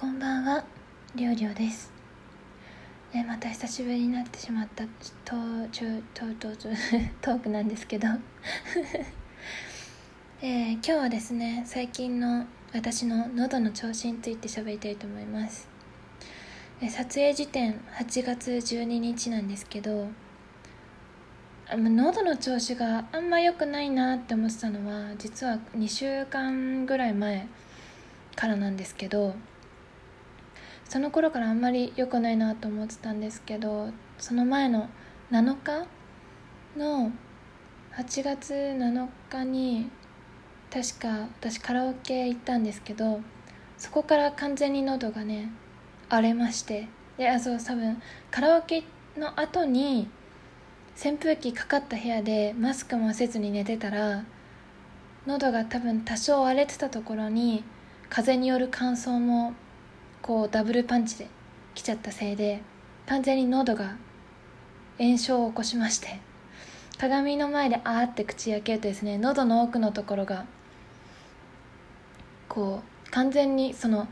こんばんは。りょうりょうです。えまた久しぶりになってしまった。トートートートークなんですけど。えー、今日はですね最近の私の喉の調子について喋りたいと思います。え撮影時点8月12日なんですけど喉の調子があんま良くないなって思ってたのは実は2週間ぐらい前からなんですけどその頃からあんまり良くないなと思ってたんですけどその前の7日の8月7日に確か私カラオケ行ったんですけどそこから完全に喉がね荒れましてであそう多分カラオケの後に扇風機かかった部屋でマスクもせずに寝てたら喉が多分多少荒れてたところに風による乾燥もこうダブルパンチで来ちゃったせいで完全に喉が炎症を起こしまして鏡の前であーって口開けるとですね喉の奥のところがこう完全にその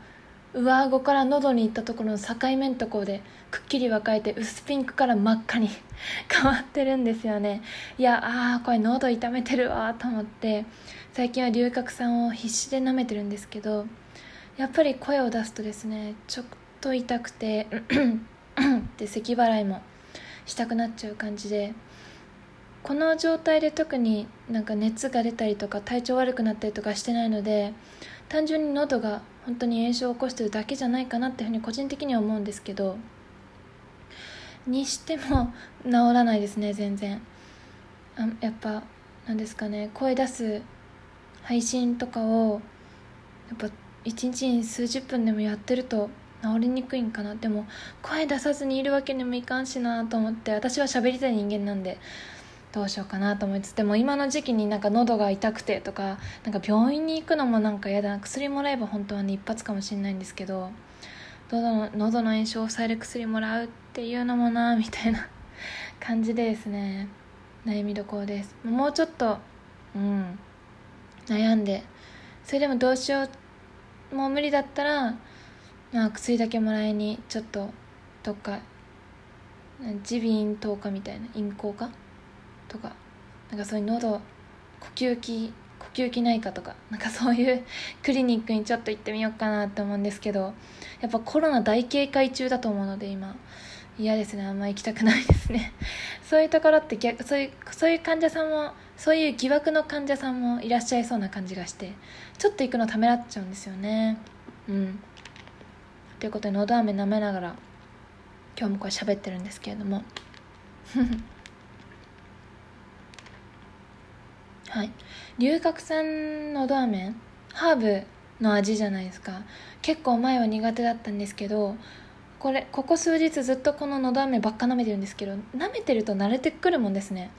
上顎から喉に行ったところの境目のところでくっきり分かれて薄ピンクから真っ赤に 変わってるんですよね。いやあーこれ喉痛めてるわと思って最近は龍角散を必死で舐めてるんですけどやっぱり声を出すとですねちょっと痛くてで咳払いもしたくなっちゃう感じでこの状態で特になんか熱が出たりとか体調悪くなったりとかしてないので単純に喉が本当に炎症を起こしてるだけじゃないかなっていうふうに個人的には思うんですけどにしても治らないですね全然。あやっぱなんですかね声出す配信とかをやっぱ一日に数十分でもやってると治りにくいんかな。でも声出さずにいるわけにもいかんしなと思って私は喋りたい人間なんでどうしようかなと思いつつでも今の時期になんか喉が痛くてとかなんか病院に行くのもなんか嫌だな。薬もらえば本当はね一発かもしれないんですけど喉の喉の炎症を抑える薬もらうっていうのもなみたいな 感じでですね。悩みどころです。もうちょっとうん悩んでそれでもどうしようもう無理だったら、まあ、薬だけもらいにちょっとどっか耳鼻咽頭科みたいな咽喉科？とかなんかそういう喉呼吸器呼吸器内科とかなんかそういう クリニックにちょっと行ってみようかなって思うんですけどやっぱコロナ大警戒中だと思うので今。嫌ですねあんま行きたくないですね。そういうところって逆そういうそういう患者さんもそういう疑惑の患者さんもいらっしゃいそうな感じがして。ちょっと行くのためらっちゃうんですよね。うん。ということでのど飴舐めながら今日もこれ喋ってるんですけれども。はい。龍角散のど飴ハーブの味じゃないですか。結構前は苦手だったんですけどこれここ数日ずっとこののど飴ばっか舐めてるんですけど舐めてると慣れてくるもんですね。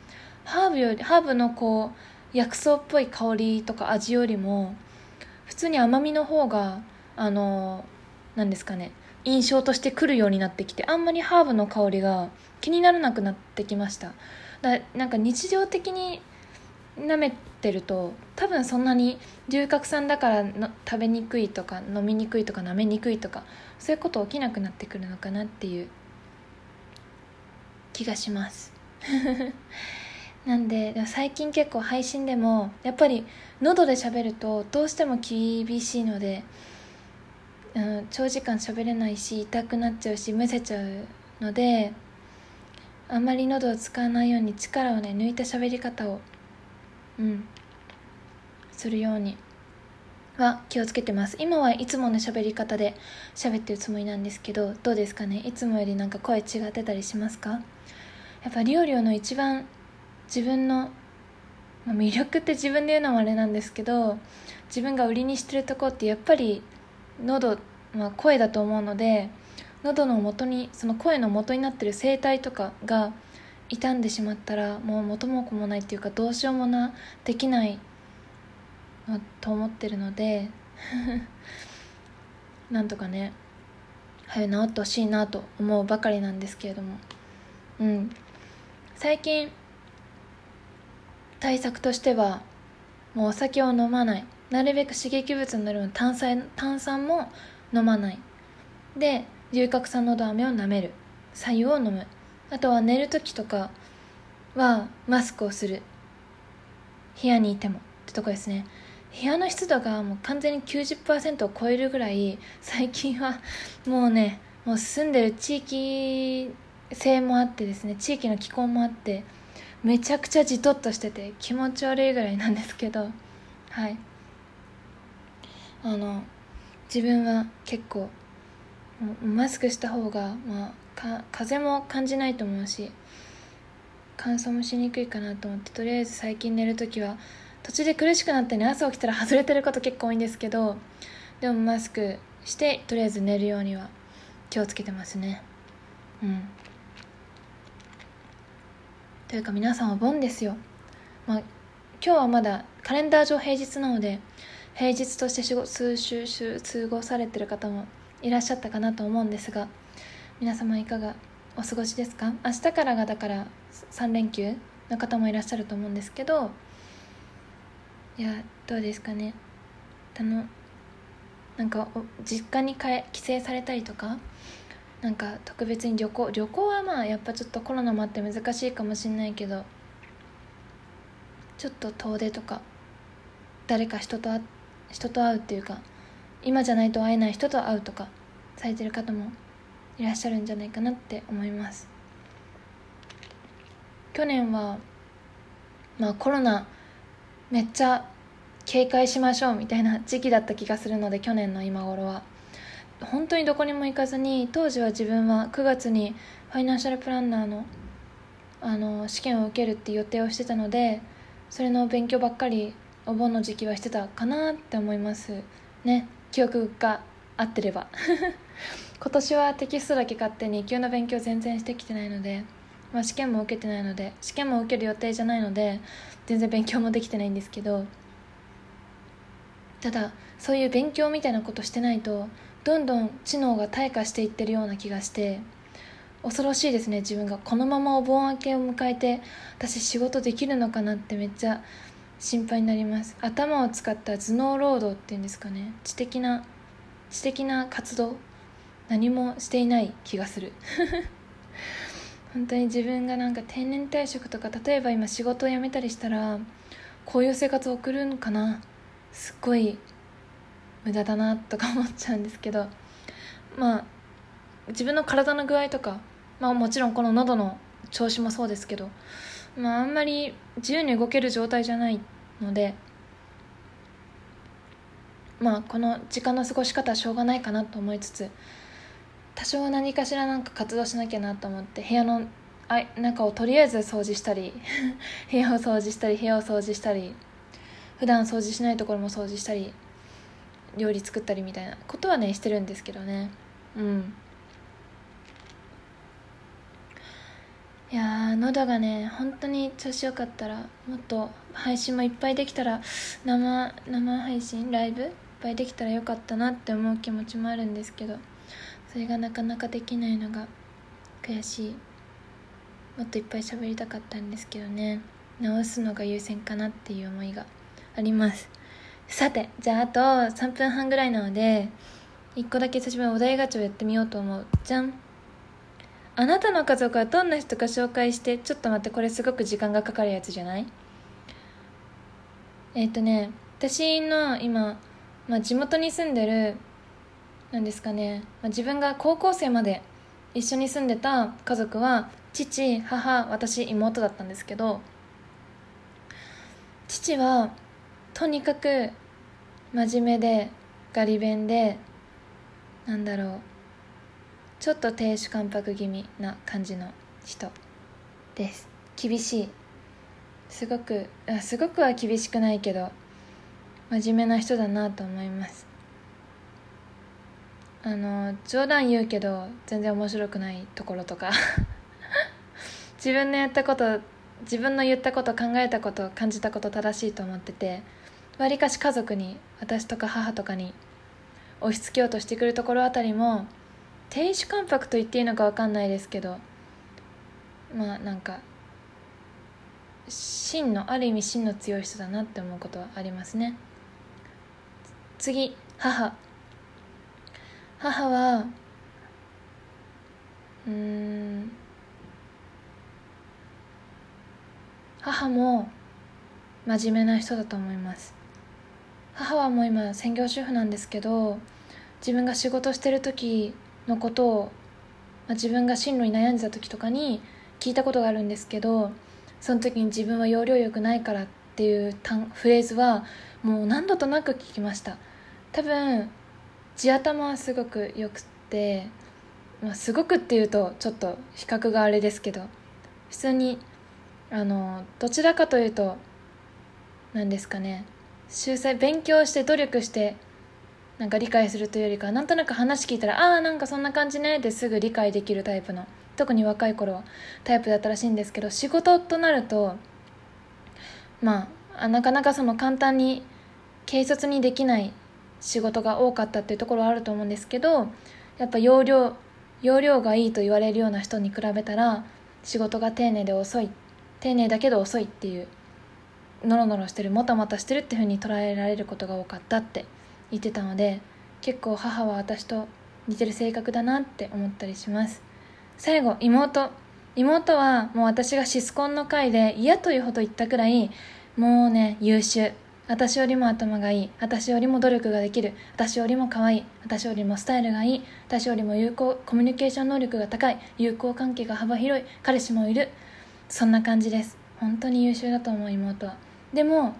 ハーブよりハーブのこう薬草っぽい香りとか味よりも普通に甘みの方があの何ですかね印象としてくるようになってきてあんまりハーブの香りが気にならなくなってきました。だなんか日常的に舐めてると多分そんなに龍角散だからの食べにくいとか飲みにくいとか舐めにくいとかそういうこと起きなくなってくるのかなっていう気がします。なんで最近結構配信でもやっぱり喉で喋るとどうしても厳しいので、うん、長時間喋れないし痛くなっちゃうしむせちゃうのであんまり喉を使わないように力をね抜いた喋り方をうんするようには気をつけてます。今はいつもの喋り方で喋ってるつもりなんですけどどうですかね？いつもよりなんか声違ってたりしますか？やっぱりょうの一番自分の、まあ、魅力って自分で言うのもあれなんですけど自分が売りにしてるとこってやっぱり喉、まあ、声だと思うので喉の元にその声の元になってる声帯とかが傷んでしまったらもう元も子もないっていうかどうしようもなできないと思ってるので なんとかね早く治ってほしいなと思うばかりなんですけれども。うん。最近対策としてはもうお酒を飲まない。なるべく刺激物になる炭酸炭酸も飲まない。で龍角散のど飴を舐める。白湯を飲む。あとは寝る時とかはマスクをする。部屋にいても。ってとこですね。部屋の湿度がもう完全に90%を超えるぐらい最近はもうねもう住んでる地域性もあってですね地域の気候もあってめちゃくちゃじとっとしてて気持ち悪いぐらいなんですけどはい。あの自分は結構マスクした方が、まあ、か風も感じないと思うし乾燥もしにくいかなと思ってとりあえず最近寝る時は途中で苦しくなってね朝起きたら外れてること結構多いんですけどでもマスクしてとりあえず寝るようには気をつけてますね。うん。というか皆さんお盆ですよ。まあ今日はまだカレンダー上平日なので平日として数週週過ごされてる方もいらっしゃったかなと思うんですが皆様いかがお過ごしですか？明日からがだから3連休の方もいらっしゃると思うんですけどいやどうですかね？たのなんか実家に帰省されたりとかなんか特別に旅行旅行はまあやっぱちょっとコロナもあって難しいかもしれないけどちょっと遠出とか誰か人と人と会うっていうか今じゃないと会えない人と会うとかされてる方もいらっしゃるんじゃないかなって思います。去年はまあコロナめっちゃ警戒しましょうみたいな時期だった気がするので去年の今頃は。本当にどこにも行かずに当時は自分は9月にファイナンシャルプランナーのあの試験を受けるって予定をしてたのでそれの勉強ばっかりお盆の時期はしてたかなって思います。ね記憶が合ってれば。今年はテキストだけ買って2級の勉強全然してきてないので、まあ、試験も受けてないので試験も受ける予定じゃないので全然勉強もできてないんですけどただそういう勉強みたいなことしてないとどんどん知能が退化していってるような気がして恐ろしいですね自分が。このままお盆明けを迎えて私仕事できるのかなってめっちゃ心配になります。頭を使った頭脳労働っていうんですかね。知的な知的な活動何もしていない気がする。本当に自分がなんか定年退職とか例えば今仕事を辞めたりしたらこういう生活を送るんかな。すっごい無駄だなとか思っちゃうんですけどまあ自分の体の具合とか、まあ、もちろんこの喉の調子もそうですけどまあ、あんまり自由に動ける状態じゃないのでまあこの時間の過ごし方はしょうがないかなと思いつつ多少何かしらなんか活動しなきゃなと思って部屋のあ中をとりあえず掃除したり 部屋を掃除したり部屋を掃除したり普段掃除しないところも掃除したり料理作ったりみたいなことはねしてるんですけどね。うん。いや喉がね本当に調子よかったらもっと配信もいっぱいできたら生生配信ライブいっぱいできたらよかったなって思う気持ちもあるんですけどそれがなかなかできないのが悔しい。もっといっぱい喋りたかったんですけどね。直すのが優先かなっていう思いがあります。さてじゃああと3分半ぐらいなので1個だけ久しぶりにお題ガチャをやってみようと思う。じゃん。あなたの家族はどんな人か紹介してちょっと待ってこれすごく時間がかかるやつじゃない？えっ、ー、とね私の今、まあ、地元に住んでるなんですかね、まあ、自分が高校生まで一緒に住んでた家族は父母私妹だったんですけど父はとにかく真面目でガリ勉でなんだろう。ちょっと亭主関白気味な感じの人です。厳しい。すごくあすごくは厳しくないけど真面目な人だなと思います。あの冗談言うけど全然面白くないところとか。自分のやったこと自分の言ったこと考えたこと感じたこと正しいと思っててわりかし家族に私とか母とかに押し付けようとしてくるところあたりも亭主関白と言っていいのか分かんないですけどまあなんか芯のある意味芯の強い人だなって思うことはありますね。次母。母はうん母も真面目な人だと思います。母はもう今専業主婦なんですけど自分が仕事してる時のことを、まあ、自分が進路に悩んでた時とかに聞いたことがあるんですけどその時に自分は要領よくないからっていうフレーズはもう何度となく聞きました。多分地頭はすごくよくて、まあ、すごくっていうとちょっと比較があれですけど普通にあのどちらかというと何ですかね秀才勉強して努力してなんか理解するというよりかなんとなく話聞いたらああなんかそんな感じねってすぐ理解できるタイプの特に若い頃はタイプだったらしいんですけど仕事となるとまあなかなかその簡単に軽率にできない仕事が多かったっていうところはあると思うんですけどやっぱ容量容量がいいと言われるような人に比べたら仕事が丁寧で遅い丁寧だけど遅いっていうノロノロしてるもたもたしてるっていうふうに捉えられることが多かったって言ってたので結構母は私と似てる性格だなって思ったりします。最後妹。妹はもう私がシスコンの回で嫌というほど言ったくらいもうね優秀。私よりも頭がいい。私よりも努力ができる。私よりも可愛い。私よりもスタイルがいい。私よりも有効コミュニケーション能力が高い。友好関係が幅広い。彼氏もいる。そんな感じです。本当に優秀だと思う妹は。でも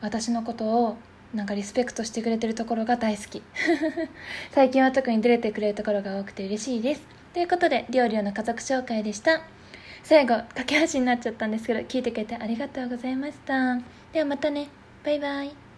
私のことをなんかリスペクトしてくれてるところが大好き。最近は特に出れてくれるところが多くて嬉しいです。ということで料理の家族紹介でした。最後駆け足になっちゃったんですけど聞いてくれてありがとうございました。ではまたね。バイバイ。